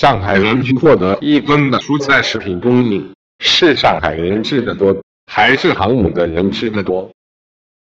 上海人均获得一吨的蔬菜食品供应是上海人吃的多还是航母的人吃的多？